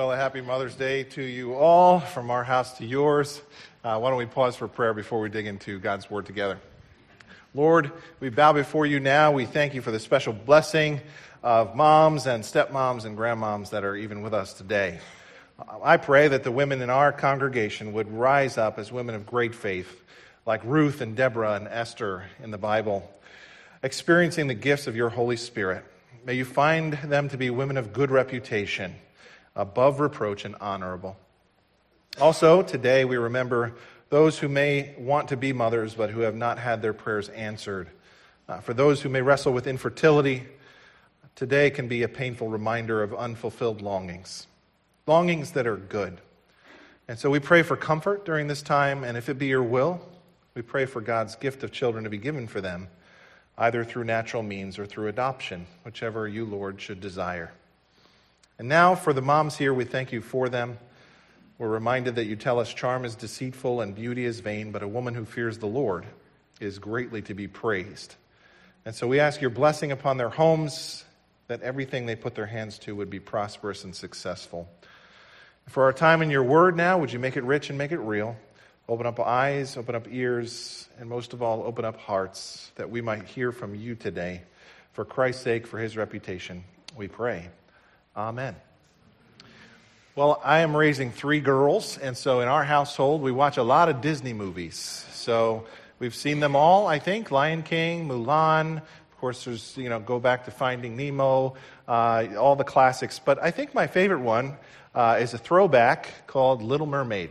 Well, a happy Mother's Day to you all, from our house to yours. Uh, why don't we pause for prayer before we dig into God's Word together? Lord, we bow before you now. We thank you for the special blessing of moms and stepmoms and grandmoms that are even with us today. I pray that the women in our congregation would rise up as women of great faith, like Ruth and Deborah and Esther in the Bible, experiencing the gifts of your Holy Spirit. May you find them to be women of good reputation above reproach and honorable. Also, today we remember those who may want to be mothers but who have not had their prayers answered. Uh, for those who may wrestle with infertility, today can be a painful reminder of unfulfilled longings, longings that are good. And so we pray for comfort during this time, and if it be your will, we pray for God's gift of children to be given for them, either through natural means or through adoption, whichever you, Lord, should desire. And now, for the moms here, we thank you for them. We're reminded that you tell us charm is deceitful and beauty is vain, but a woman who fears the Lord is greatly to be praised. And so we ask your blessing upon their homes, that everything they put their hands to would be prosperous and successful. For our time in your word now, would you make it rich and make it real? Open up eyes, open up ears, and most of all, open up hearts that we might hear from you today. For Christ's sake, for his reputation, we pray. Amen. Well, I am raising three girls, and so in our household, we watch a lot of Disney movies. So we've seen them all, I think Lion King, Mulan. Of course, there's, you know, go back to Finding Nemo, uh, all the classics. But I think my favorite one uh, is a throwback called Little Mermaid.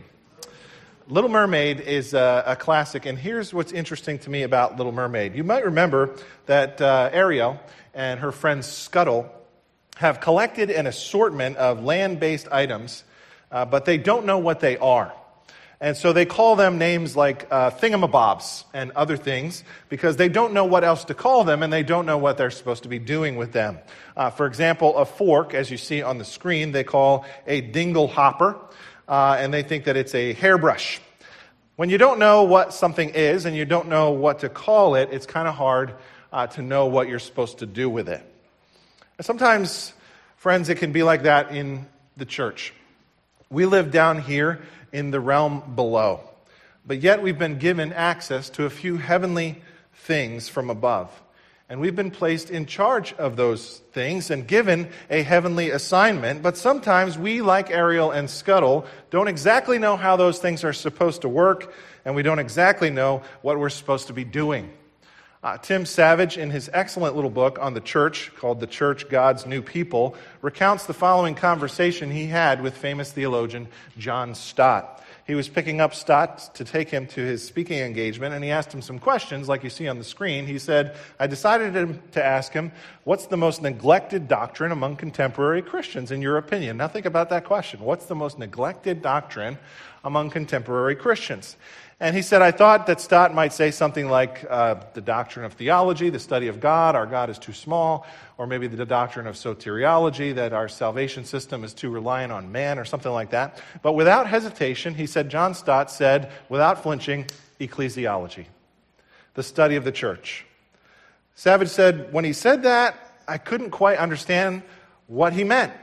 Little Mermaid is a, a, classic, and here's what's interesting to me about Little Mermaid. You might remember that uh, Ariel and her friend Scuttle have collected an assortment of land based items, uh, but they don't know what they are. And so they call them names like uh, thingamabobs and other things because they don't know what else to call them and they don't know what they're supposed to be doing with them. Uh, for example, a fork, as you see on the screen, they call a dingle hopper, uh, and they think that it's a hairbrush. When you don't know what something is and you don't know what to call it, it's kind of hard uh, to know what you're supposed to do with it. Sometimes, friends, it can be like that in the church. We live down here in the realm below, but yet we've been given access to a few heavenly things from above. And we've been placed in charge of those things and given a heavenly assignment. But sometimes we, like Ariel and Scuttle, don't exactly know how those things are supposed to work, and we don't exactly know what we're supposed to be doing. Uh, Tim Savage, in his excellent little book on the church called The Church God's New People, recounts the following conversation he had with famous theologian John Stott. He was picking up Stott to take him to his speaking engagement, and he asked him some questions, like you see on the screen. He said, I decided to ask him, What's the most neglected doctrine among contemporary Christians, in your opinion? Now, think about that question. What's the most neglected doctrine among contemporary Christians? And he said, I thought that Stott might say something like uh, the doctrine of theology, the study of God, our God is too small, or maybe the doctrine of soteriology, that our salvation system is too reliant on man, or something like that. But without hesitation, he said, John Stott said, without flinching, ecclesiology, the study of the church. Savage said, when he said that, I couldn't quite understand what he meant.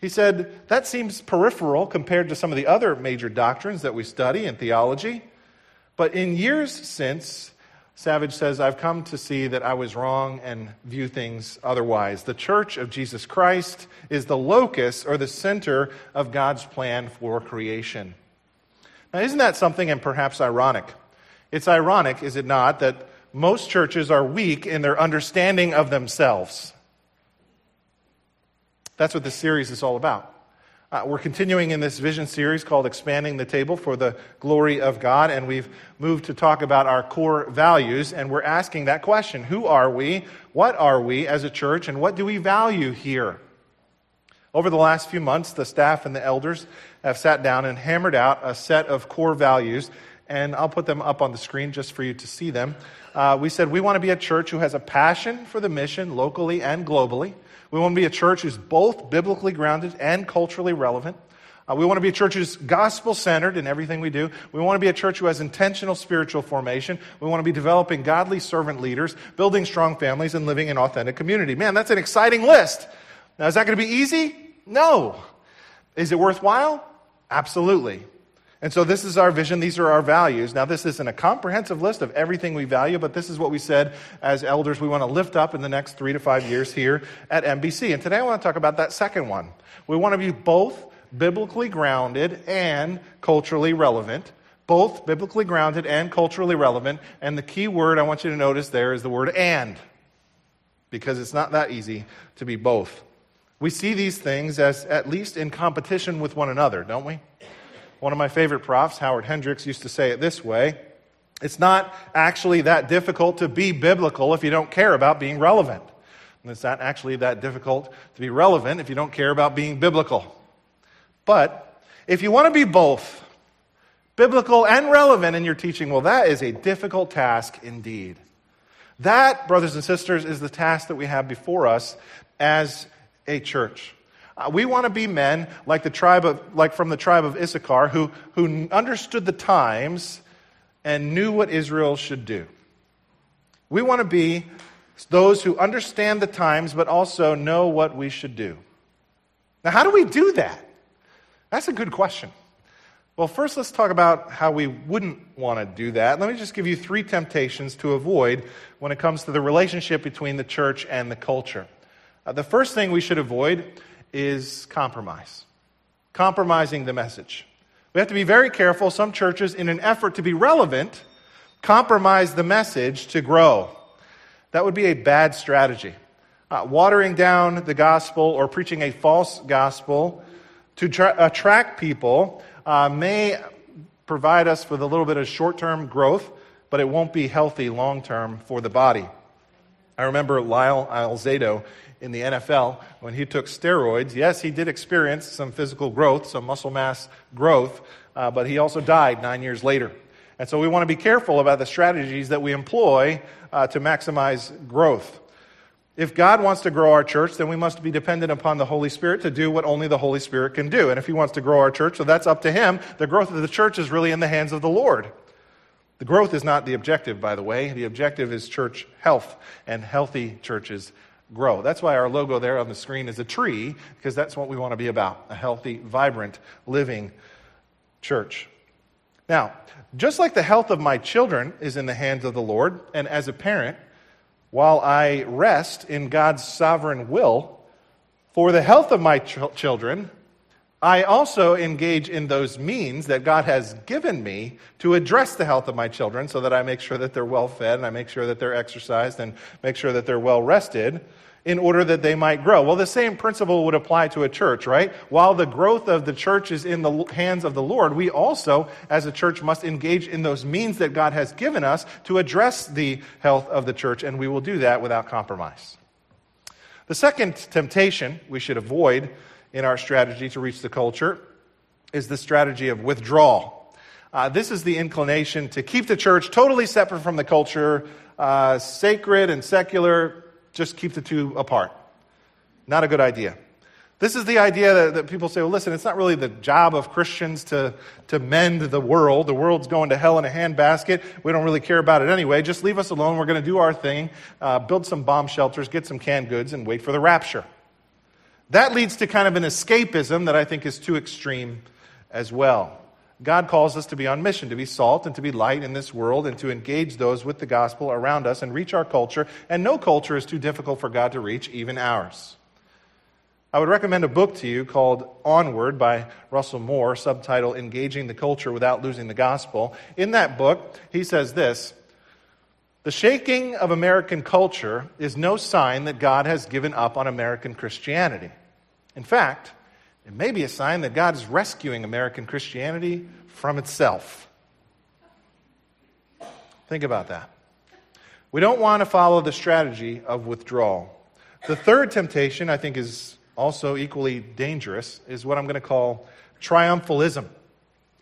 He said, that seems peripheral compared to some of the other major doctrines that we study in theology. But in years since, Savage says, I've come to see that I was wrong and view things otherwise. The church of Jesus Christ is the locus or the center of God's plan for creation. Now, isn't that something and perhaps ironic? It's ironic, is it not, that most churches are weak in their understanding of themselves. That's what this series is all about. Uh, we're continuing in this vision series called Expanding the Table for the Glory of God, and we've moved to talk about our core values, and we're asking that question Who are we? What are we as a church, and what do we value here? Over the last few months, the staff and the elders have sat down and hammered out a set of core values, and I'll put them up on the screen just for you to see them. Uh, we said we want to be a church who has a passion for the mission locally and globally. We want to be a church who's both biblically grounded and culturally relevant. Uh, we want to be a church who's gospel centered in everything we do. We want to be a church who has intentional spiritual formation. We want to be developing godly servant leaders, building strong families, and living in authentic community. Man, that's an exciting list. Now, is that going to be easy? No. Is it worthwhile? Absolutely. And so this is our vision, these are our values. Now, this isn't a comprehensive list of everything we value, but this is what we said as elders we want to lift up in the next three to five years here at NBC. And today I want to talk about that second one. We want to be both biblically grounded and culturally relevant. Both biblically grounded and culturally relevant. And the key word I want you to notice there is the word and, because it's not that easy to be both. We see these things as at least in competition with one another, don't we? One of my favorite profs, Howard Hendricks, used to say it this way It's not actually that difficult to be biblical if you don't care about being relevant. And it's not actually that difficult to be relevant if you don't care about being biblical. But if you want to be both, biblical and relevant in your teaching, well, that is a difficult task indeed. That, brothers and sisters, is the task that we have before us as a church. Uh, we want to be men like the tribe of, like from the tribe of Issachar, who, who understood the times and knew what Israel should do. We want to be those who understand the times, but also know what we should do. Now, how do we do that? That's a good question. Well, first, let's talk about how we wouldn't want to do that. Let me just give you three temptations to avoid when it comes to the relationship between the church and the culture. Uh, the first thing we should avoid is compromise, compromising the message. We have to be very careful. Some churches, in an effort to be relevant, compromise the message to grow. That would be a bad strategy. Uh, watering down the gospel or preaching a false gospel to tra- attract people uh, may provide us with a little bit of short term growth, but it won't be healthy long term for the body. I remember Lyle Alzado in the NFL when he took steroids. Yes, he did experience some physical growth, some muscle mass growth, uh, but he also died nine years later. And so we want to be careful about the strategies that we employ uh, to maximize growth. If God wants to grow our church, then we must be dependent upon the Holy Spirit to do what only the Holy Spirit can do. And if He wants to grow our church, so that's up to Him. The growth of the church is really in the hands of the Lord. The growth is not the objective, by the way. The objective is church health, and healthy churches grow. That's why our logo there on the screen is a tree, because that's what we want to be about a healthy, vibrant, living church. Now, just like the health of my children is in the hands of the Lord, and as a parent, while I rest in God's sovereign will for the health of my ch- children, I also engage in those means that God has given me to address the health of my children so that I make sure that they're well fed and I make sure that they're exercised and make sure that they're well rested in order that they might grow. Well, the same principle would apply to a church, right? While the growth of the church is in the hands of the Lord, we also, as a church, must engage in those means that God has given us to address the health of the church, and we will do that without compromise. The second temptation we should avoid in our strategy to reach the culture is the strategy of withdrawal. Uh, this is the inclination to keep the church totally separate from the culture, uh, sacred and secular, just keep the two apart. Not a good idea. This is the idea that, that, people say, well, listen, it's not really the job of Christians to, to mend the world. The world's going to hell in a handbasket. We don't really care about it anyway. Just leave us alone. We're going to do our thing, uh, build some bomb shelters, get some canned goods, and wait for the rapture. That leads to kind of an escapism that I think is too extreme as well. God calls us to be on mission, to be salt and to be light in this world, and to engage those with the gospel around us and reach our culture. And no culture is too difficult for God to reach, even ours. I would recommend a book to you called Onward by Russell Moore, subtitle Engaging the Culture Without Losing the Gospel. In that book, he says this The shaking of American culture is no sign that God has given up on American Christianity. In fact, it may be a sign that God is rescuing American Christianity from itself. Think about that. We don't want to follow the strategy of withdrawal. The third temptation, I think, is also equally dangerous, is what I'm going to call triumphalism.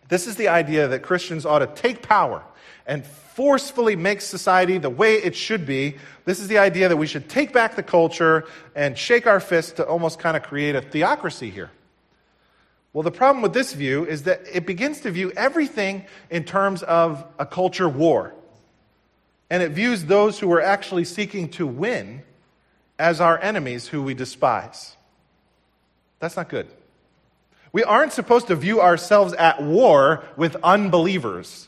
This is the idea that Christians ought to take power and forcefully make society the way it should be. This is the idea that we should take back the culture and shake our fist to almost kind of create a theocracy here. Well, the problem with this view is that it begins to view everything in terms of a culture war. And it views those who are actually seeking to win as our enemies who we despise. That's not good. We aren't supposed to view ourselves at war with unbelievers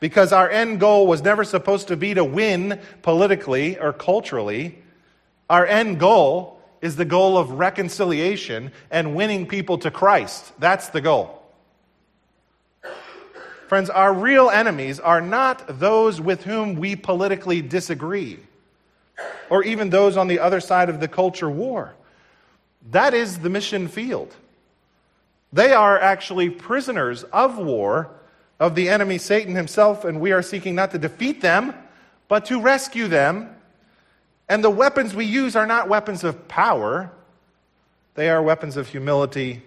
because our end goal was never supposed to be to win politically or culturally. Our end goal is the goal of reconciliation and winning people to Christ. That's the goal. Friends, our real enemies are not those with whom we politically disagree or even those on the other side of the culture war. That is the mission field. They are actually prisoners of war of the enemy Satan himself, and we are seeking not to defeat them, but to rescue them. And the weapons we use are not weapons of power, they are weapons of humility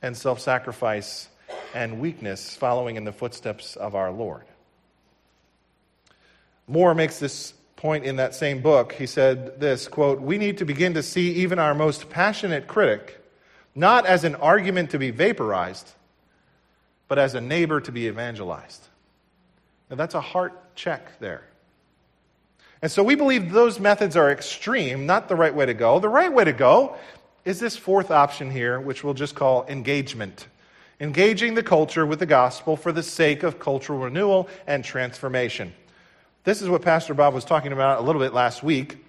and self sacrifice and weakness, following in the footsteps of our Lord. Moore makes this point in that same book. He said this quote, We need to begin to see even our most passionate critic not as an argument to be vaporized, but as a neighbor to be evangelized. Now, that's a heart check there. And so we believe those methods are extreme, not the right way to go. The right way to go is this fourth option here, which we'll just call engagement. Engaging the culture with the gospel for the sake of cultural renewal and transformation. This is what Pastor Bob was talking about a little bit last week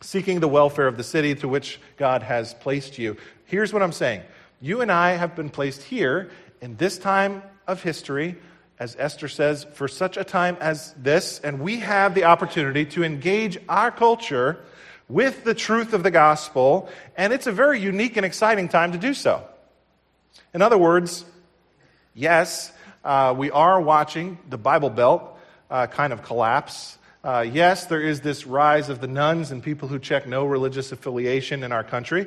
seeking the welfare of the city to which God has placed you. Here's what I'm saying you and I have been placed here in this time of history, as Esther says, for such a time as this, and we have the opportunity to engage our culture with the truth of the gospel, and it's a very unique and exciting time to do so. In other words, yes, uh, we are watching the Bible Belt uh, kind of collapse. Uh, yes, there is this rise of the nones and people who check no religious affiliation in our country.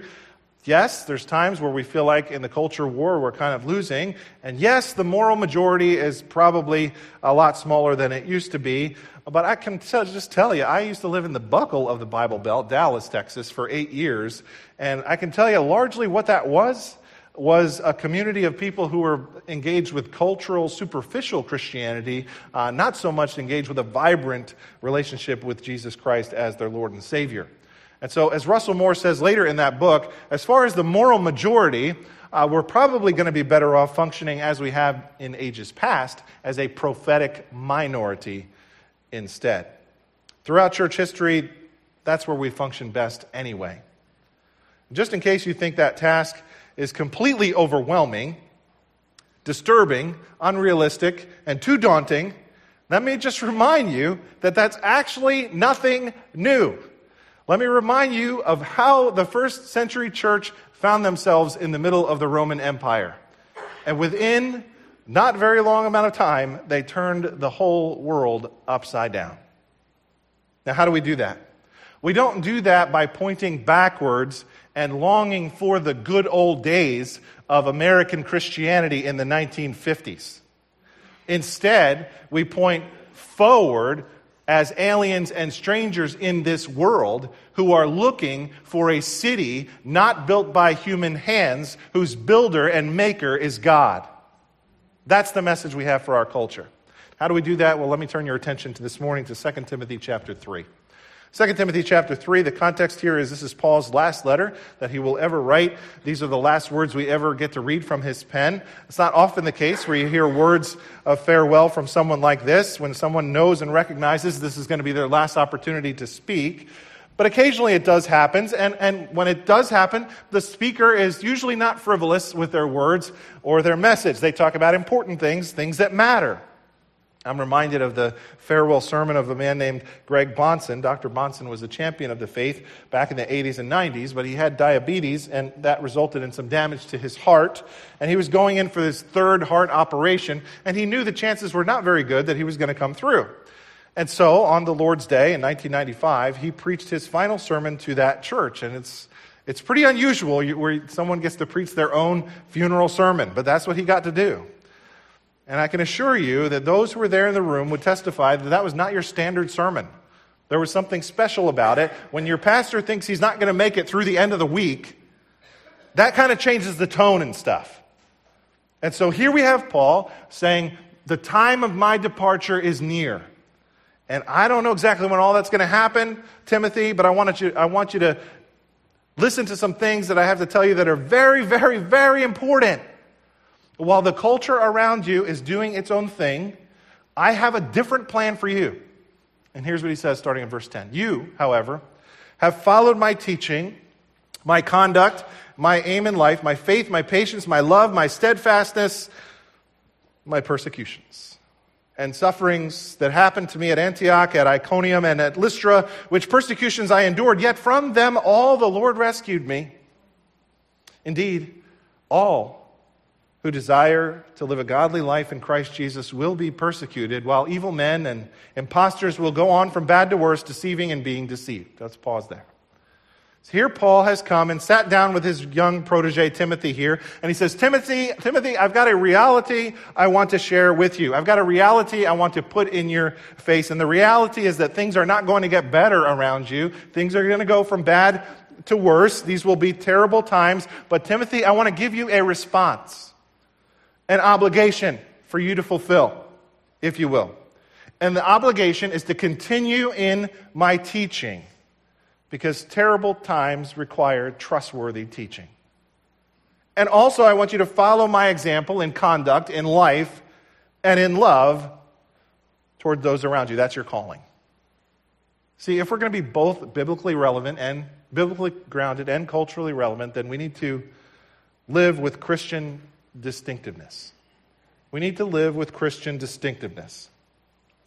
Yes, there's times where we feel like in the culture war we're kind of losing. And yes, the moral majority is probably a lot smaller than it used to be. But I can tell, just tell you, I used to live in the buckle of the Bible Belt, Dallas, Texas, for eight years. And I can tell you largely what that was was a community of people who were engaged with cultural, superficial Christianity, uh, not so much engaged with a vibrant relationship with Jesus Christ as their Lord and Savior. And so, as Russell Moore says later in that book, as far as the moral majority, uh, we're probably going to be better off functioning as we have in ages past as a prophetic minority instead. Throughout church history, that's where we function best anyway. Just in case you think that task is completely overwhelming, disturbing, unrealistic, and too daunting, let me just remind you that that's actually nothing new. Let me remind you of how the first century church found themselves in the middle of the Roman Empire. And within not very long amount of time, they turned the whole world upside down. Now, how do we do that? We don't do that by pointing backwards and longing for the good old days of American Christianity in the 1950s. Instead, we point forward as aliens and strangers in this world who are looking for a city not built by human hands, whose builder and maker is God. That's the message we have for our culture. How do we do that? Well, let me turn your attention to this morning to 2 Timothy chapter 3. 2 Timothy chapter 3, the context here is this is Paul's last letter that he will ever write. These are the last words we ever get to read from his pen. It's not often the case where you hear words of farewell from someone like this, when someone knows and recognizes this is going to be their last opportunity to speak. But occasionally it does happen, and, and when it does happen, the speaker is usually not frivolous with their words or their message. They talk about important things, things that matter. I'm reminded of the farewell sermon of a man named Greg Bahnsen. Dr. Bahnsen was a champion of the faith back in the 80s and 90s, but he had diabetes, and that resulted in some damage to his heart. And he was going in for his third heart operation, and he knew the chances were not very good that he was going to come through. And so, on the Lord's Day in 1995, he preached his final sermon to that church. And it's, it's pretty unusual where someone gets to preach their own funeral sermon, but that's what he got to do. And I can assure you that those who were there in the room would testify that that was not your standard sermon. There was something special about it. When your pastor thinks he's not going to make it through the end of the week, that kind of changes the tone and stuff. And so here we have Paul saying, The time of my departure is near. And I don't know exactly when all that's going to happen, Timothy, but I want, you, I want you to listen to some things that I have to tell you that are very, very, very important. While the culture around you is doing its own thing, I have a different plan for you. And here's what he says starting in verse 10. You, however, have followed my teaching, my conduct, my aim in life, my faith, my patience, my love, my steadfastness, my persecutions and sufferings that happened to me at Antioch, at Iconium, and at Lystra, which persecutions I endured, yet from them all the Lord rescued me. Indeed, all who desire to live a godly life in Christ Jesus will be persecuted, while evil men and impostors will go on from bad to worse, deceiving and being deceived. Let's pause there. So here Paul has come and sat down with his young protege Timothy here, and he says, Timothy, Timothy, I've got a reality I want to share with you. I've got a reality I want to put in your face. And the reality is that things are not going to get better around you. Things are going to go from bad to worse. These will be terrible times. But Timothy, I want to give you a response, an obligation for you to fulfill, if you will. And the obligation is to continue in my teaching because terrible times require trustworthy teaching. And also, I want you to follow my example in conduct, in life, and in love toward those around you. That's your calling. See, if we're going to be both biblically relevant and biblically grounded and culturally relevant, then we need to live with Christian distinctiveness. We need to live with Christian distinctiveness.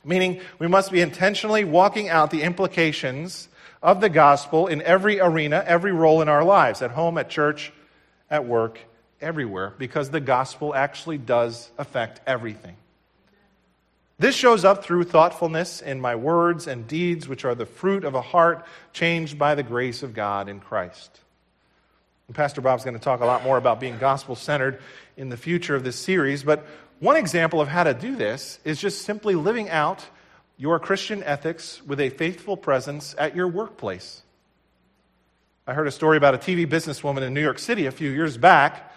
Meaning, we must be intentionally walking out the implications of the gospel in every arena, every role in our lives at home, at church, at work, everywhere, because the gospel actually does affect everything. This shows up through thoughtfulness in my words and deeds, which are the fruit of a heart changed by the grace of God in Christ. And Pastor Bob's going to talk a lot more about being gospel centered in the future of this series, but one example of how to do this is just simply living out your Christian ethics with a faithful presence at your workplace. I heard a story about a TV businesswoman in New York City a few years back,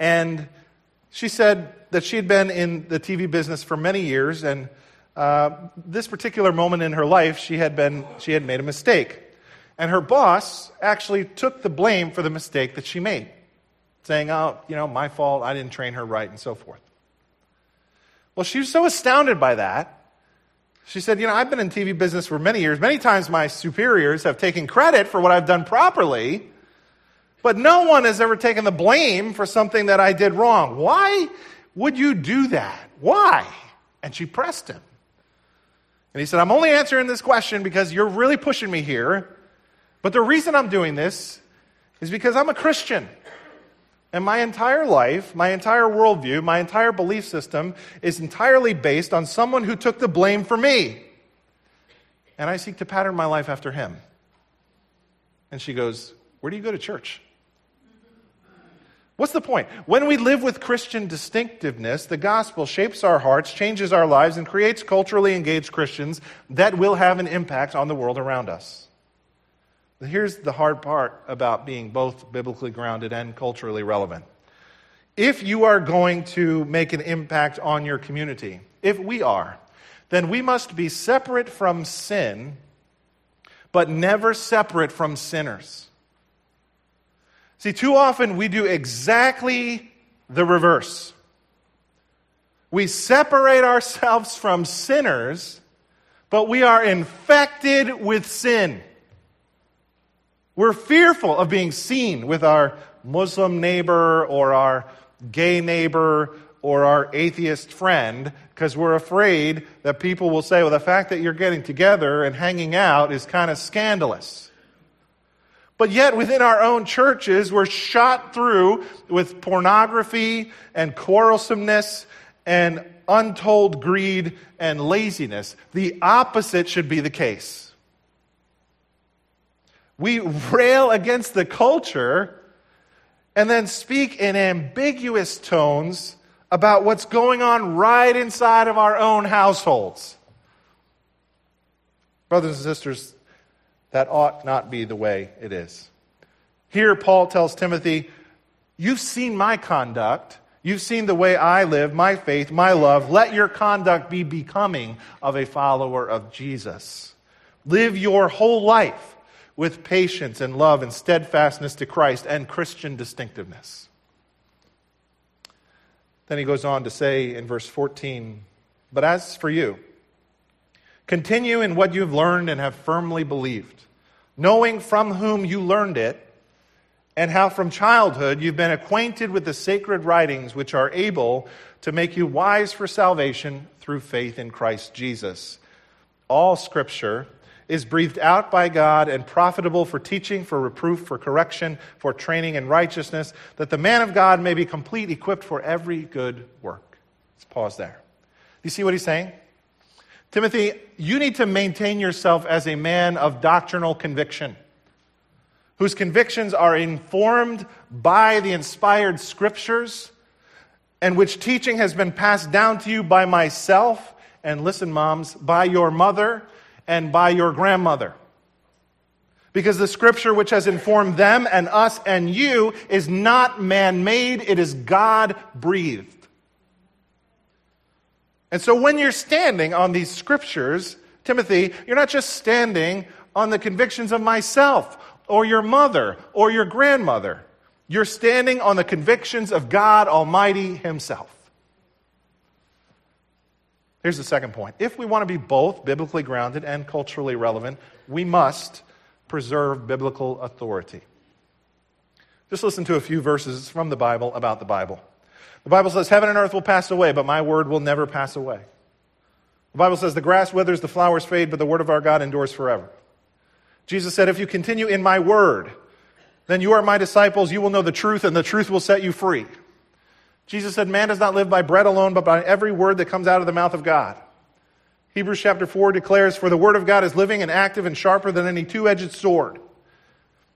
and she said that she had been in the TV business for many years, and uh, this particular moment in her life, she had, been, she had made a mistake. And her boss actually took the blame for the mistake that she made, saying, Oh, you know, my fault, I didn't train her right, and so forth. Well, she was so astounded by that she said, You know, I've been in TV business for many years. Many times my superiors have taken credit for what I've done properly, but no one has ever taken the blame for something that I did wrong. Why would you do that? Why? And she pressed him. And he said, I'm only answering this question because you're really pushing me here. But the reason I'm doing this is because I'm a Christian. And my entire life, my entire worldview, my entire belief system is entirely based on someone who took the blame for me. And I seek to pattern my life after him. And she goes, Where do you go to church? What's the point? When we live with Christian distinctiveness, the gospel shapes our hearts, changes our lives, and creates culturally engaged Christians that will have an impact on the world around us. Here's the hard part about being both biblically grounded and culturally relevant. If you are going to make an impact on your community, if we are, then we must be separate from sin, but never separate from sinners. See, too often we do exactly the reverse. We separate ourselves from sinners, but we are infected with sin. We're fearful of being seen with our Muslim neighbor or our gay neighbor or our atheist friend because we're afraid that people will say, well, the fact that you're getting together and hanging out is kind of scandalous. But yet, within our own churches, we're shot through with pornography and quarrelsomeness and untold greed and laziness. The opposite should be the case. We rail against the culture and then speak in ambiguous tones about what's going on right inside of our own households. Brothers and sisters, that ought not be the way it is. Here, Paul tells Timothy, You've seen my conduct. You've seen the way I live, my faith, my love. Let your conduct be becoming of a follower of Jesus. Live your whole life with patience and love and steadfastness to Christ and Christian distinctiveness. Then he goes on to say in verse 14, But as for you, continue in what you've learned and have firmly believed, knowing from whom you learned it, and how from childhood you've been acquainted with the sacred writings which are able to make you wise for salvation through faith in Christ Jesus. All scripture is breathed out by God and profitable for teaching, for reproof, for correction, for training in righteousness, that the man of God may be complete, equipped for every good work. Let's pause there. Do you see what he's saying? Timothy, you need to maintain yourself as a man of doctrinal conviction, whose convictions are informed by the inspired scriptures, and which teaching has been passed down to you by myself, and listen, moms, by your mother and by your grandmother. Because the scripture which has informed them and us and you is not man made, it is God breathed. And so when you're standing on these scriptures, Timothy, you're not just standing on the convictions of myself or your mother or your grandmother. You're standing on the convictions of God Almighty Himself. Here's the second point. If we want to be both biblically grounded and culturally relevant, we must preserve biblical authority. Just listen to a few verses from the Bible about the Bible. The Bible says, Heaven and earth will pass away, but my word will never pass away. The Bible says, The grass withers, the flowers fade, but the word of our God endures forever. Jesus said, If you continue in my word, then you are my disciples, you will know the truth, and the truth will set you free. Jesus said, Man does not live by bread alone, but by every word that comes out of the mouth of God. Hebrews chapter 4 declares, For the word of God is living and active and sharper than any two edged sword.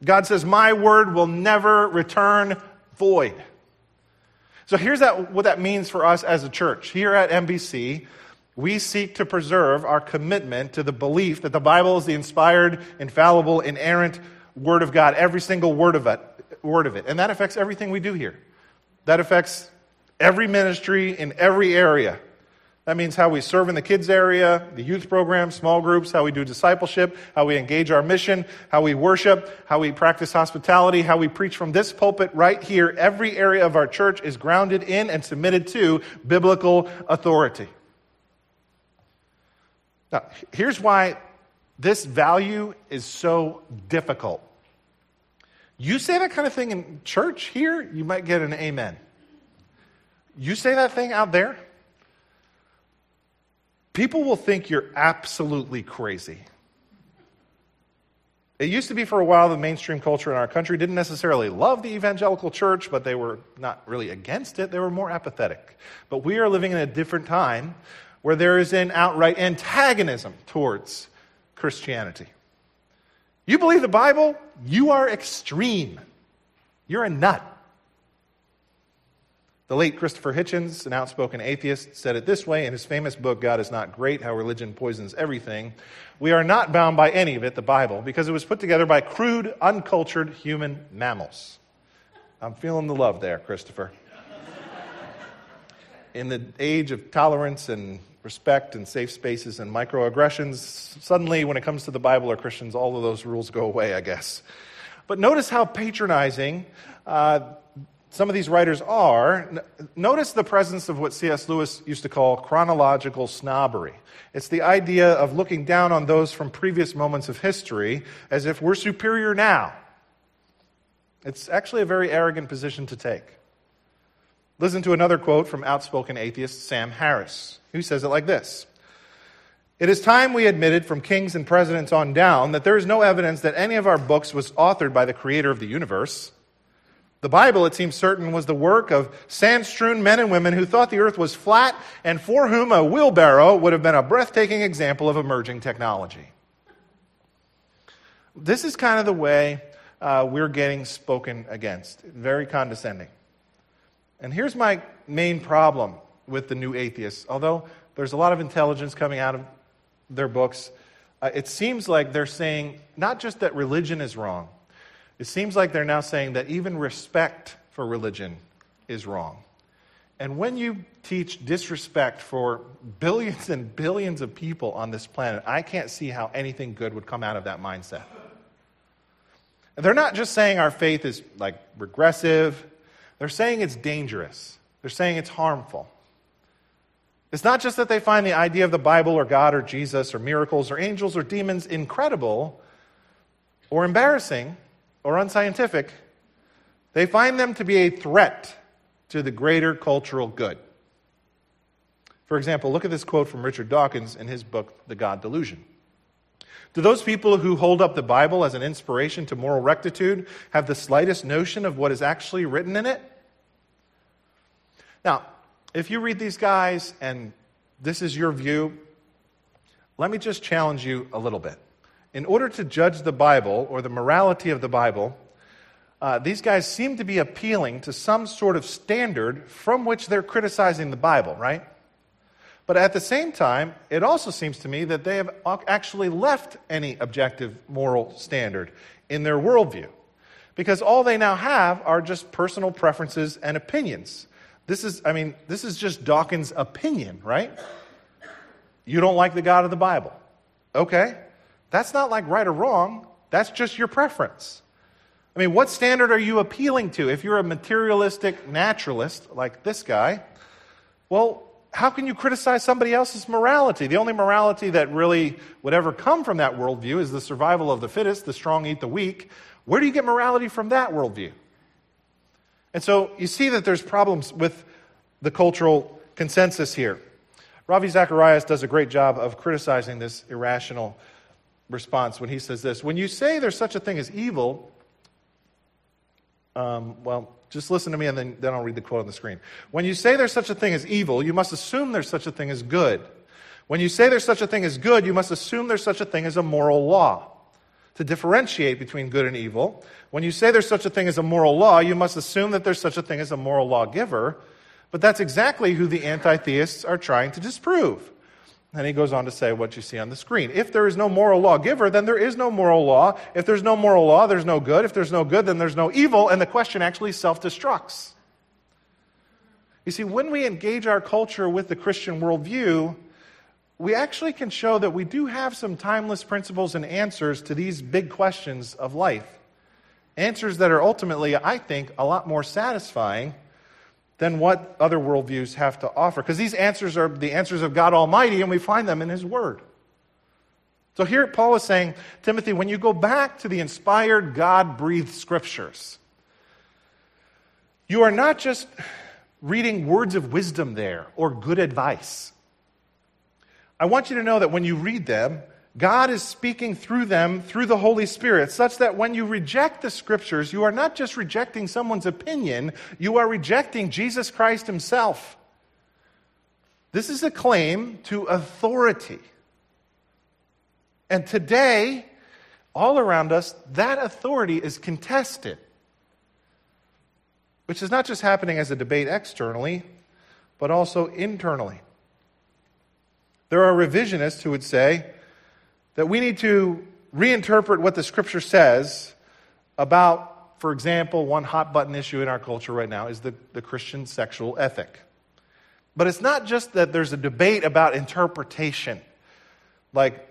God says, My word will never return void. So here's that, what that means for us as a church. Here at MBC, we seek to preserve our commitment to the belief that the Bible is the inspired, infallible, inerrant Word of God, every single word of it. Word of it. And that affects everything we do here. That affects every ministry in every area. That means how we serve in the kids area, the youth program, small groups, how we do discipleship, how we engage our mission, how we worship, how we practice hospitality, how we preach from this pulpit right here. Every area of our church is grounded in and submitted to biblical authority. Now, here's why this value is so difficult. You say that kind of thing in church here, you might get an amen. You say that thing out there, people will think you're absolutely crazy. It used to be for a while the mainstream culture in our country didn't necessarily love the evangelical church, but they were not really against it. They were more apathetic. But we are living in a different time where there is an outright antagonism towards Christianity. You believe the Bible, you are extreme. You're a nut. The late Christopher Hitchens, an outspoken atheist, said it this way in his famous book, God is Not Great How Religion Poisons Everything. We are not bound by any of it, the Bible, because it was put together by crude, uncultured human mammals. I'm feeling the love there, Christopher. in the age of tolerance and respect and safe spaces and microaggressions, suddenly, when it comes to the Bible or Christians, all of those rules go away, I guess. But notice how patronizing uh, some of these writers are, notice the presence of what C.S. Lewis used to call chronological snobbery. It's the idea of looking down on those from previous moments of history as if we're superior now. It's actually a very arrogant position to take. Listen to another quote from outspoken atheist Sam Harris, who says it like this It is time we admitted from kings and presidents on down that there is no evidence that any of our books was authored by the creator of the universe. The Bible, it seems certain, was the work of sand strewn men and women who thought the earth was flat and for whom a wheelbarrow would have been a breathtaking example of emerging technology. This is kind of the way uh, we're getting spoken against. Very condescending. And here's my main problem with the new atheists. Although there's a lot of intelligence coming out of their books, uh, it seems like they're saying not just that religion is wrong, it seems like they're now saying that even respect for religion is wrong. And when you teach disrespect for billions and billions of people on this planet, I can't see how anything good would come out of that mindset. And they're not just saying our faith is like regressive, they're saying it's dangerous. They're saying it's harmful. It's not just that they find the idea of the Bible or God or Jesus or miracles or angels or demons incredible or embarrassing or unscientific. They find them to be a threat to the greater cultural good. For example, look at this quote from Richard Dawkins in his book, The God Delusion. Do those people who hold up the Bible as an inspiration to moral rectitude have the slightest notion of what is actually written in it? Now, if you read these guys and this is your view, let me just challenge you a little bit. In order to judge the Bible or the morality of the Bible, uh, these guys seem to be appealing to some sort of standard from which they're criticizing the Bible, right? But at the same time, it also seems to me that they have actually left any objective moral standard in their worldview. Because all they now have are just personal preferences and opinions. This is, I mean, this is just Dawkins' opinion, right? You don't like the God of the Bible. Okay. That's not like right or wrong. That's just your preference. I mean, what standard are you appealing to? If you're a materialistic naturalist like this guy, well, how can you criticize somebody else's morality? The only morality that really would ever come from that worldview is the survival of the fittest, the strong eat the weak. Where do you get morality from that worldview? And so you see that there's problems with the cultural consensus here. Ravi Zacharias does a great job of criticizing this irrational response when he says this When you say there's such a thing as evil, um, well, just listen to me and then, then I'll read the quote on the screen. When you say there's such a thing as evil, you must assume there's such a thing as good. When you say there's such a thing as good, you must assume there's such a thing as a moral law. To differentiate between good and evil, when you say there's such a thing as a moral law, you must assume that there's such a thing as a moral lawgiver. But that's exactly who the anti theists are trying to disprove. And he goes on to say what you see on the screen. If there is no moral lawgiver, then there is no moral law. If there's no moral law, there's no good. If there's no good, then there's no evil. And the question actually self destructs. You see, when we engage our culture with the Christian worldview, we actually can show that we do have some timeless principles and answers to these big questions of life. Answers that are ultimately, I think, a lot more satisfying than what other worldviews have to offer. Because these answers are the answers of God Almighty, and we find them in His Word. So here Paul is saying, Timothy, when you go back to the inspired, God breathed scriptures, you are not just reading words of wisdom there or good advice. I want you to know that when you read them, God is speaking through them through the Holy Spirit, such that when you reject the scriptures, you are not just rejecting someone's opinion, you are rejecting Jesus Christ himself. This is a claim to authority. And today, all around us, that authority is contested, which is not just happening as a debate externally, but also internally. There are revisionists who would say, that we need to reinterpret what the scripture says about, for example, one hot button issue in our culture right now is the, the Christian sexual ethic. But it's not just that there's a debate about interpretation, like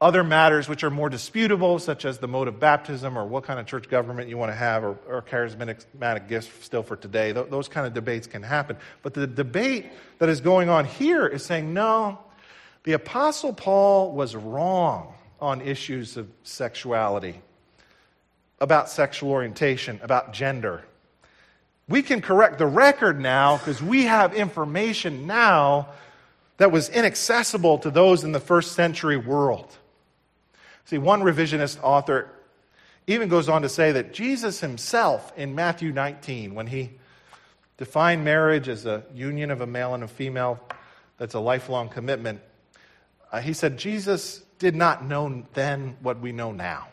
other matters which are more disputable, such as the mode of baptism or what kind of church government you want to have or, or charismatic gifts still for today. Th- those kind of debates can happen. But the debate that is going on here is saying, no, the Apostle Paul was wrong on issues of sexuality, about sexual orientation, about gender. We can correct the record now because we have information now that was inaccessible to those in the first century world. See, one revisionist author even goes on to say that Jesus himself in Matthew 19, when he defined marriage as a union of a male and a female that's a lifelong commitment, uh, he said, Jesus did not know then what we know now.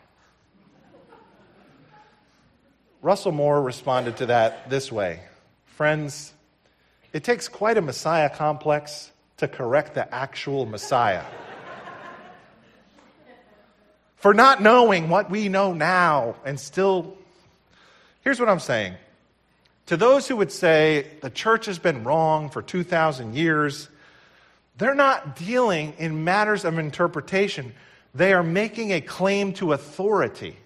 Russell Moore responded to that this way Friends, it takes quite a Messiah complex to correct the actual Messiah. For not knowing what we know now and still. Here's what I'm saying. To those who would say the church has been wrong for 2,000 years, they're not dealing in matters of interpretation. They are making a claim to authority.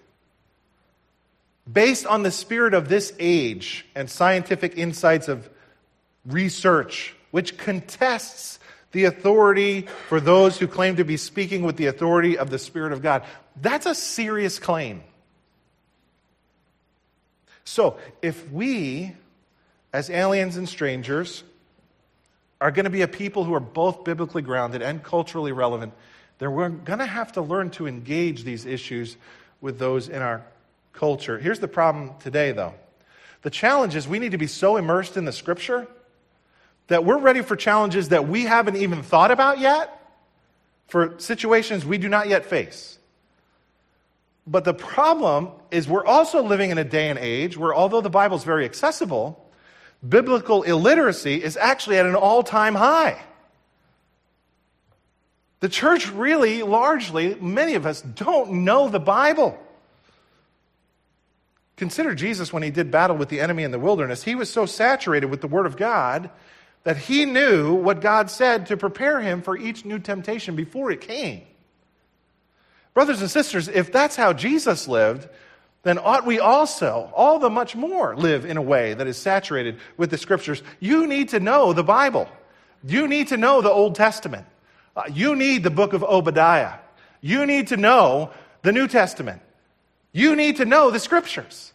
Based on the spirit of this age and scientific insights of research, which contests the authority for those who claim to be speaking with the authority of the Spirit of God. That's a serious claim. So, if we, as aliens and strangers, are going to be a people who are both biblically grounded and culturally relevant, then we're going to have to learn to engage these issues with those in our culture. Here's the problem today, though. The challenge is we need to be so immersed in the scripture that we're ready for challenges that we haven't even thought about yet, for situations we do not yet face. But the problem is we're also living in a day and age where, although the Bible is very accessible, biblical illiteracy is actually at an all time high. The church really, largely, many of us don't know the Bible. Consider Jesus when he did battle with the enemy in the wilderness. He was so saturated with the Word of God that he knew what God said to prepare him for each new temptation before it came. Brothers and sisters, if that's how Jesus lived, then ought we also, all the much more, live in a way that is saturated with the scriptures. You need to know the Bible. You need to know the Old Testament. Uh, you need the book of Obadiah. You need to know the New Testament. You need to know the scriptures.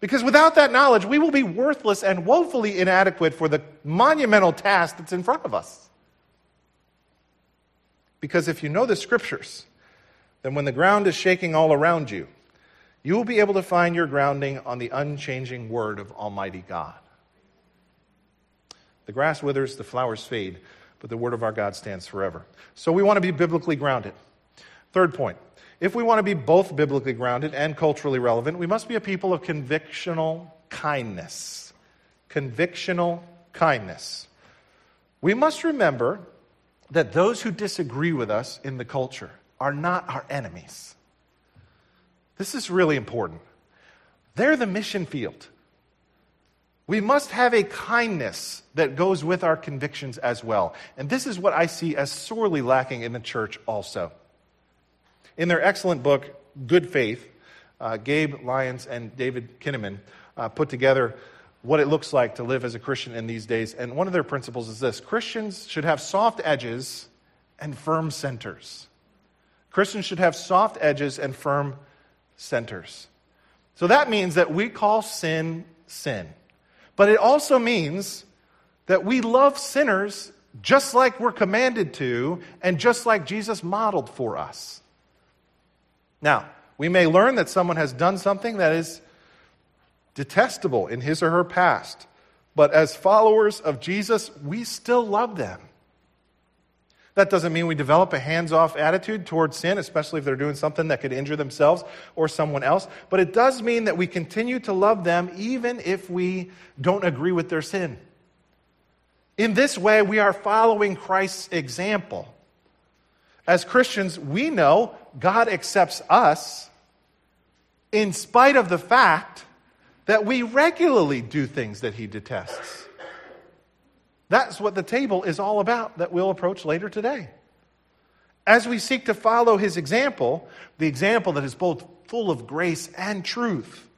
Because without that knowledge, we will be worthless and woefully inadequate for the monumental task that's in front of us. Because if you know the scriptures, then when the ground is shaking all around you, you will be able to find your grounding on the unchanging word of Almighty God. The grass withers, the flowers fade, but the word of our God stands forever. So we want to be biblically grounded. Third point if we want to be both biblically grounded and culturally relevant, we must be a people of convictional kindness. Convictional kindness. We must remember that those who disagree with us in the culture are not our enemies. This is really important. They're the mission field. We must have a kindness that goes with our convictions as well. And this is what I see as sorely lacking in the church also. In their excellent book, Good Faith, uh, Gabe Lyons and David Kinnaman uh, put together what it looks like to live as a Christian in these days. And one of their principles is this Christians should have soft edges and firm centers. Christians should have soft edges and firm centers. So that means that we call sin sin. But it also means that we love sinners just like we're commanded to and just like Jesus modeled for us. Now, we may learn that someone has done something that is detestable in his or her past, but as followers of Jesus, we still love them. That doesn't mean we develop a hands off attitude towards sin, especially if they're doing something that could injure themselves or someone else. But it does mean that we continue to love them even if we don't agree with their sin. In this way, we are following Christ's example. As Christians, we know God accepts us in spite of the fact that we regularly do things that he detests. That's what the table is all about that we'll approach later today. As we seek to follow his example, the example that is both full of grace and truth,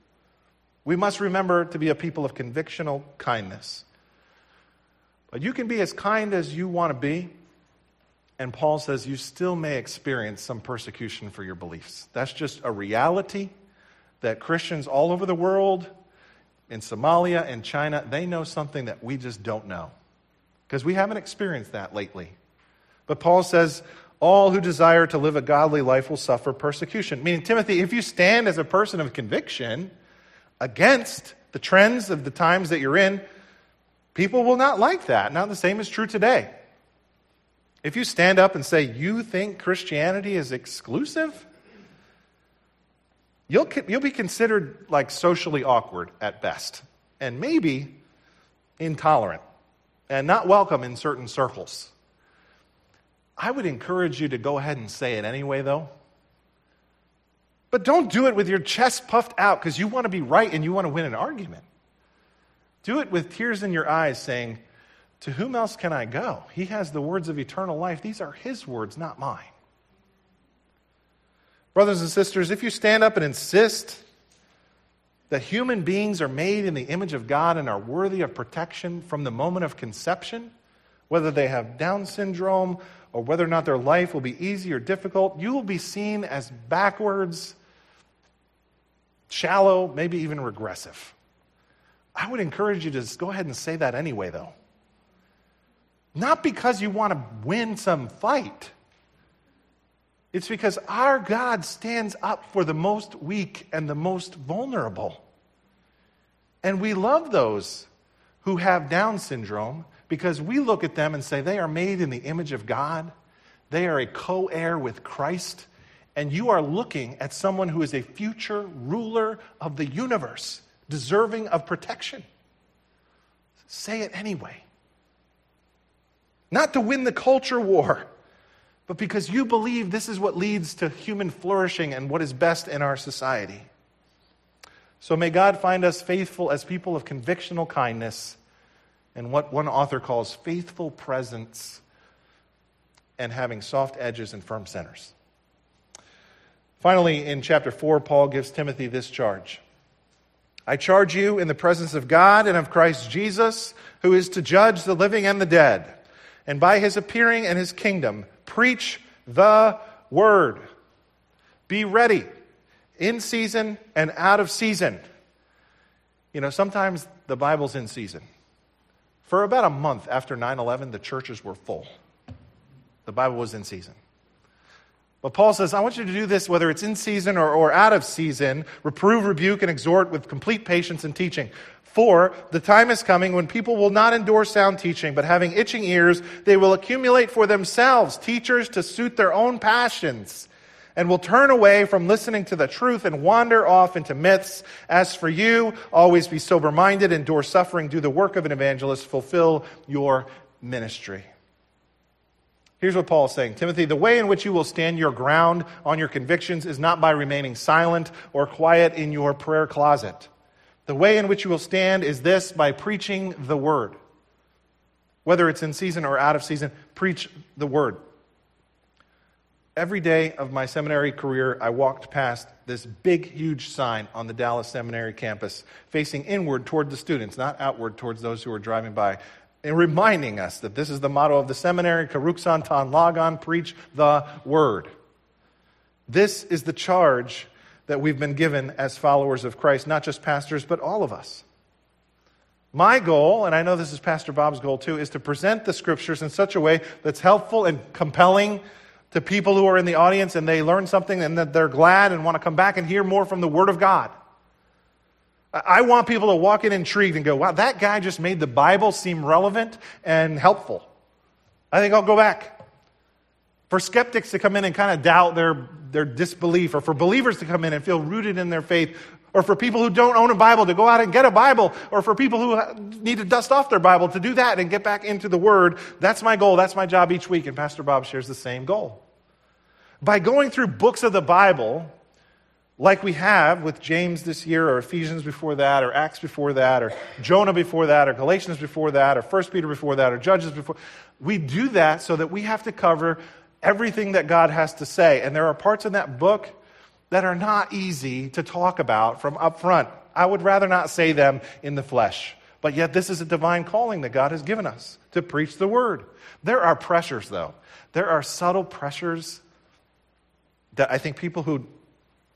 we must remember to be a people of convictional kindness. But you can be as kind as you want to be, and Paul says you still may experience some persecution for your beliefs. That's just a reality that Christians all over the world, in Somalia and China, they know something that we just don't know. Because we haven't experienced that lately. But Paul says, all who desire to live a godly life will suffer persecution. Meaning, Timothy, if you stand as a person of conviction against the trends of the times that you're in, people will not like that. Now, the same is true today. If you stand up and say, You think Christianity is exclusive? You'll, you'll be considered like socially awkward at best, and maybe intolerant, and not welcome in certain circles. I would encourage you to go ahead and say it anyway, though. But don't do it with your chest puffed out because you want to be right and you want to win an argument. Do it with tears in your eyes, saying, to whom else can I go? He has the words of eternal life. These are his words, not mine. Brothers and sisters, if you stand up and insist that human beings are made in the image of God and are worthy of protection from the moment of conception, whether they have Down syndrome or whether or not their life will be easy or difficult, you will be seen as backwards, shallow, maybe even regressive. I would encourage you to just go ahead and say that anyway, though. Not because you want to win some fight. It's because our God stands up for the most weak and the most vulnerable. And we love those who have Down syndrome because we look at them and say they are made in the image of God, they are a co heir with Christ, and you are looking at someone who is a future ruler of the universe, deserving of protection. Say it anyway. Not to win the culture war, but because you believe this is what leads to human flourishing and what is best in our society. So may God find us faithful as people of convictional kindness and what one author calls faithful presence and having soft edges and firm centers. Finally, in chapter 4, Paul gives Timothy this charge I charge you in the presence of God and of Christ Jesus, who is to judge the living and the dead, and by his appearing and his kingdom, preach the word. Be ready in season and out of season. You know, sometimes the Bible's in season. For about a month after 9 11, the churches were full. The Bible was in season. But Paul says, I want you to do this whether it's in season or, or out of season. Reprove, rebuke, and exhort with complete patience and teaching. For the time is coming when people will not endure sound teaching, but having itching ears, they will accumulate for themselves teachers to suit their own passions and will turn away from listening to the truth and wander off into myths. As for you, always be sober minded, endure suffering, do the work of an evangelist, fulfill your ministry. Here's what Paul is saying Timothy, the way in which you will stand your ground on your convictions is not by remaining silent or quiet in your prayer closet. The way in which you will stand is this by preaching the word. Whether it's in season or out of season, preach the word. Every day of my seminary career, I walked past this big, huge sign on the Dallas Seminary campus facing inward toward the students, not outward towards those who were driving by, and reminding us that this is the motto of the seminary Keryxon ton logon, preach the word. This is the charge that we've been given as followers of Christ, not just pastors, but all of us. My goal, and I know this is Pastor Bob's goal too, is to present the scriptures in such a way that's helpful and compelling to people who are in the audience and they learn something and that they're glad and want to come back and hear more from the Word of God. I want people to walk in intrigued and go, wow, that guy just made the Bible seem relevant and helpful. I think I'll go back. For skeptics to come in and kind of doubt their, their disbelief, or for believers to come in and feel rooted in their faith, or for people who don't own a Bible to go out and get a Bible, or for people who need to dust off their Bible to do that and get back into the Word. That's my goal. That's my job each week. And Pastor Bob shares the same goal. By going through books of the Bible, like we have with James this year, or Ephesians before that, or Acts before that, or Jonah before that, or Galatians before that, or 1 Peter before that, or Judges before, we do that so that we have to cover everything that God has to say. And there are parts in that book that are not easy to talk about from up front. I would rather not say them in the flesh. But yet, this is a divine calling that God has given us to preach the word. There are pressures, though. There are subtle pressures that I think people who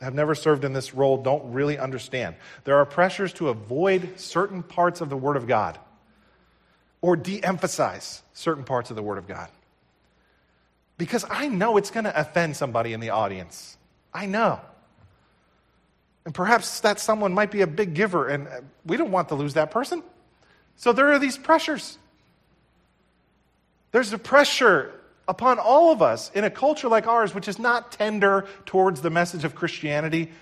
have never served in this role don't really understand. There are pressures to avoid certain parts of the Word of God or de emphasize certain parts of the Word of God. Because I know it's going to offend somebody in the audience. I know. And perhaps that someone might be a big giver, and uh, we don't want to lose that person. So there are these pressures. There's a pressure upon all of us in a culture like ours, which is not tender towards the message of Christianity,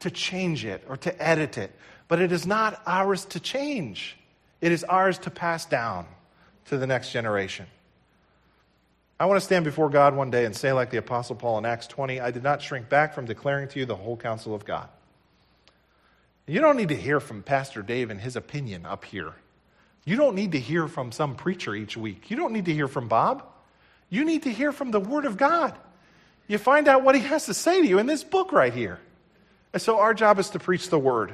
to change it or to edit it. But it is not ours to change, it is ours to pass down to the next generation. I want to stand before God one day and say, like the Apostle Paul in Acts 20, I did not shrink back from declaring to you the whole counsel of God. You don't need to hear from Pastor Dave and his opinion up here. You don't need to hear from some preacher each week. You don't need to hear from Bob. You need to hear from the Word of God. You find out what he has to say to you in this book right here. And so our job is to preach the Word.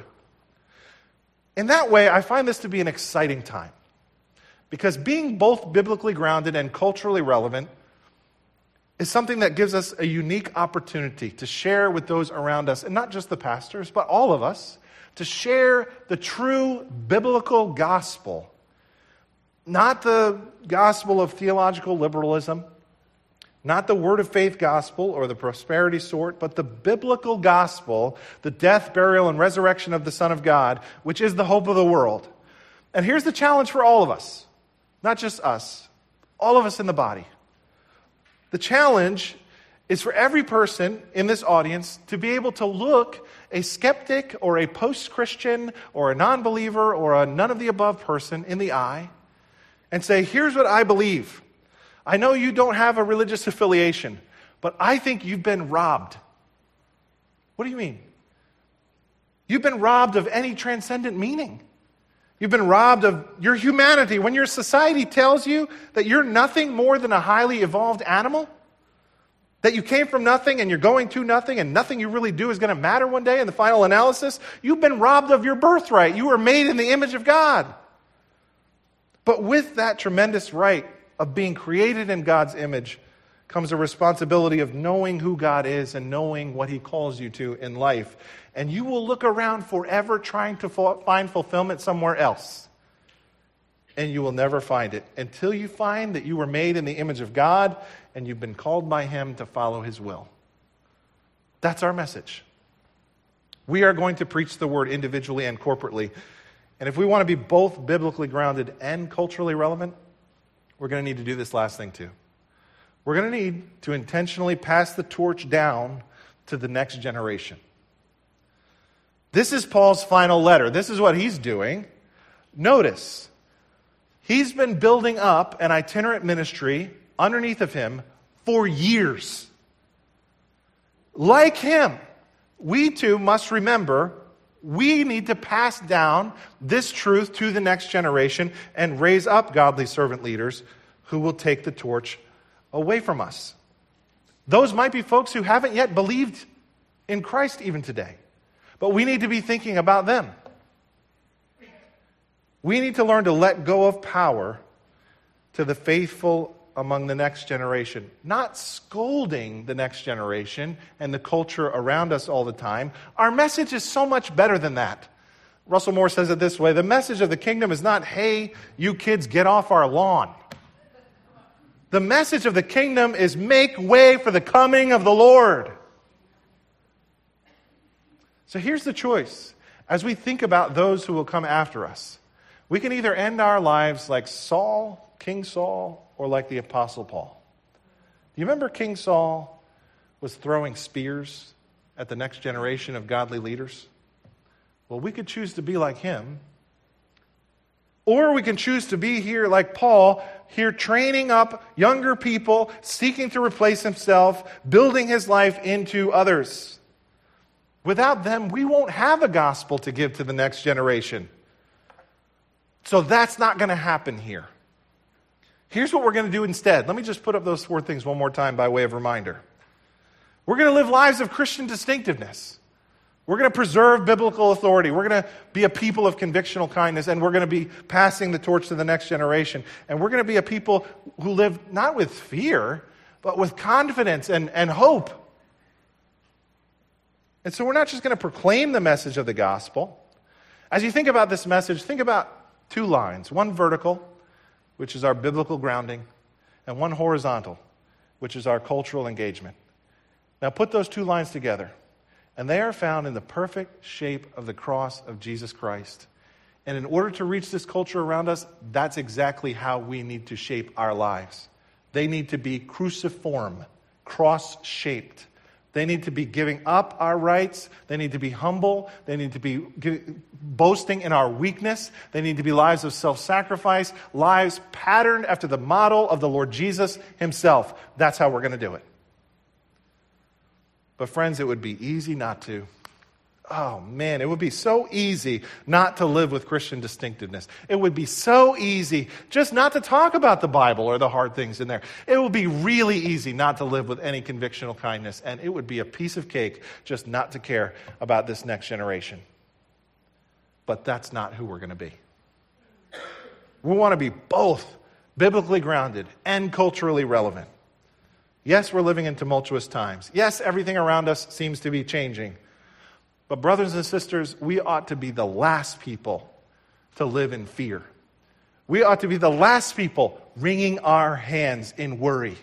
In that way, I find this to be an exciting time. Because being both biblically grounded and culturally relevant is something that gives us a unique opportunity to share with those around us, and not just the pastors, but all of us, to share the true biblical gospel. Not the gospel of theological liberalism, not the word of faith gospel or the prosperity sort, but the biblical gospel, the death, burial, and resurrection of the Son of God, which is the hope of the world. And here's the challenge for all of us, not just us, all of us in the body. The challenge is for every person in this audience to be able to look a skeptic or a post Christian or a non believer or a none of the above person in the eye and say, Here's what I believe. I know you don't have a religious affiliation, but I think you've been robbed. What do you mean? You've been robbed of any transcendent meaning. You've been robbed of your humanity. When your society tells you that you're nothing more than a highly evolved animal, that you came from nothing and you're going to nothing and nothing you really do is going to matter one day in the final analysis, you've been robbed of your birthright. You were made in the image of God. But with that tremendous right of being created in God's image comes a responsibility of knowing who God is and knowing what He calls you to in life and you will look around forever trying to find fulfillment somewhere else. And you will never find it until you find that you were made in the image of God and you've been called by Him to follow His will. That's our message. We are going to preach the word individually and corporately. And if we want to be both biblically grounded and culturally relevant, we're going to need to do this last thing too. We're going to need to intentionally pass the torch down to the next generation. This is Paul's final letter. This is what he's doing. Notice, he's been building up an itinerant ministry underneath of him for years. Like him, we too must remember we need to pass down this truth to the next generation and raise up godly servant leaders who will take the torch away from us. Those might be folks who haven't yet believed in Christ even today. But we need to be thinking about them. We need to learn to let go of power to the faithful among the next generation, not scolding the next generation and the culture around us all the time. Our message is so much better than that. Russell Moore says it this way The message of the kingdom is not, hey, you kids, get off our lawn. The message of the kingdom is make way for the coming of the Lord. So here's the choice. As we think about those who will come after us, we can either end our lives like Saul, King Saul, or like the Apostle Paul. Do you remember King Saul was throwing spears at the next generation of godly leaders? Well, we could choose to be like him. Or we can choose to be here like Paul, here training up younger people, seeking to replace himself, building his life into others. Without them, we won't have a gospel to give to the next generation. So that's not going to happen here. Here's what we're going to do instead. Let me just put up those four things one more time by way of reminder. We're going to live lives of Christian distinctiveness. We're going to preserve biblical authority. We're going to be a people of convictional kindness, and we're going to be passing the torch to the next generation. And we're going to be a people who live not with fear, but with confidence and, and hope and so we're not just going to proclaim the message of the gospel. As you think about this message, think about two lines one vertical, which is our biblical grounding, and one horizontal, which is our cultural engagement. Now put those two lines together, and they are found in the perfect shape of the cross of Jesus Christ. And in order to reach this culture around us, that's exactly how we need to shape our lives. They need to be cruciform, cross shaped. They need to be giving up our rights. They need to be humble. They need to be boasting in our weakness. They need to be lives of self sacrifice, lives patterned after the model of the Lord Jesus himself. That's how we're going to do it. But, friends, it would be easy not to. Oh man, it would be so easy not to live with Christian distinctiveness. It would be so easy just not to talk about the Bible or the hard things in there. It would be really easy not to live with any convictional kindness, and it would be a piece of cake just not to care about this next generation. but that's not who we're going to be. We want to be both biblically grounded and culturally relevant. Yes, we're living in tumultuous times. Yes, everything around us seems to be changing. But, brothers and sisters, we ought to be the last people to live in fear. We ought to be the last people wringing our hands in worry.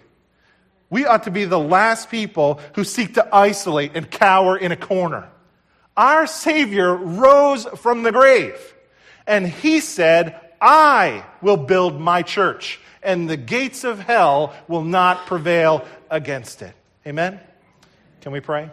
We ought to be the last people who seek to isolate and cower in a corner. Our Savior rose from the grave, and He said, I will build my church, and the gates of hell will not prevail against it. Amen? Can we pray?